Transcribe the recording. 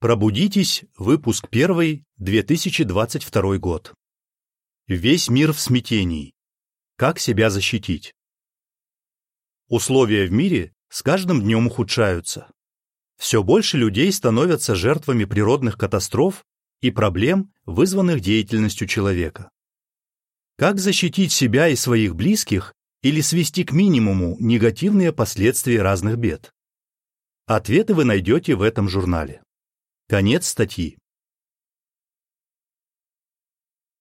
Пробудитесь, выпуск 1, 2022 год. Весь мир в смятении. Как себя защитить? Условия в мире с каждым днем ухудшаются. Все больше людей становятся жертвами природных катастроф и проблем, вызванных деятельностью человека. Как защитить себя и своих близких или свести к минимуму негативные последствия разных бед? Ответы вы найдете в этом журнале. Конец статьи.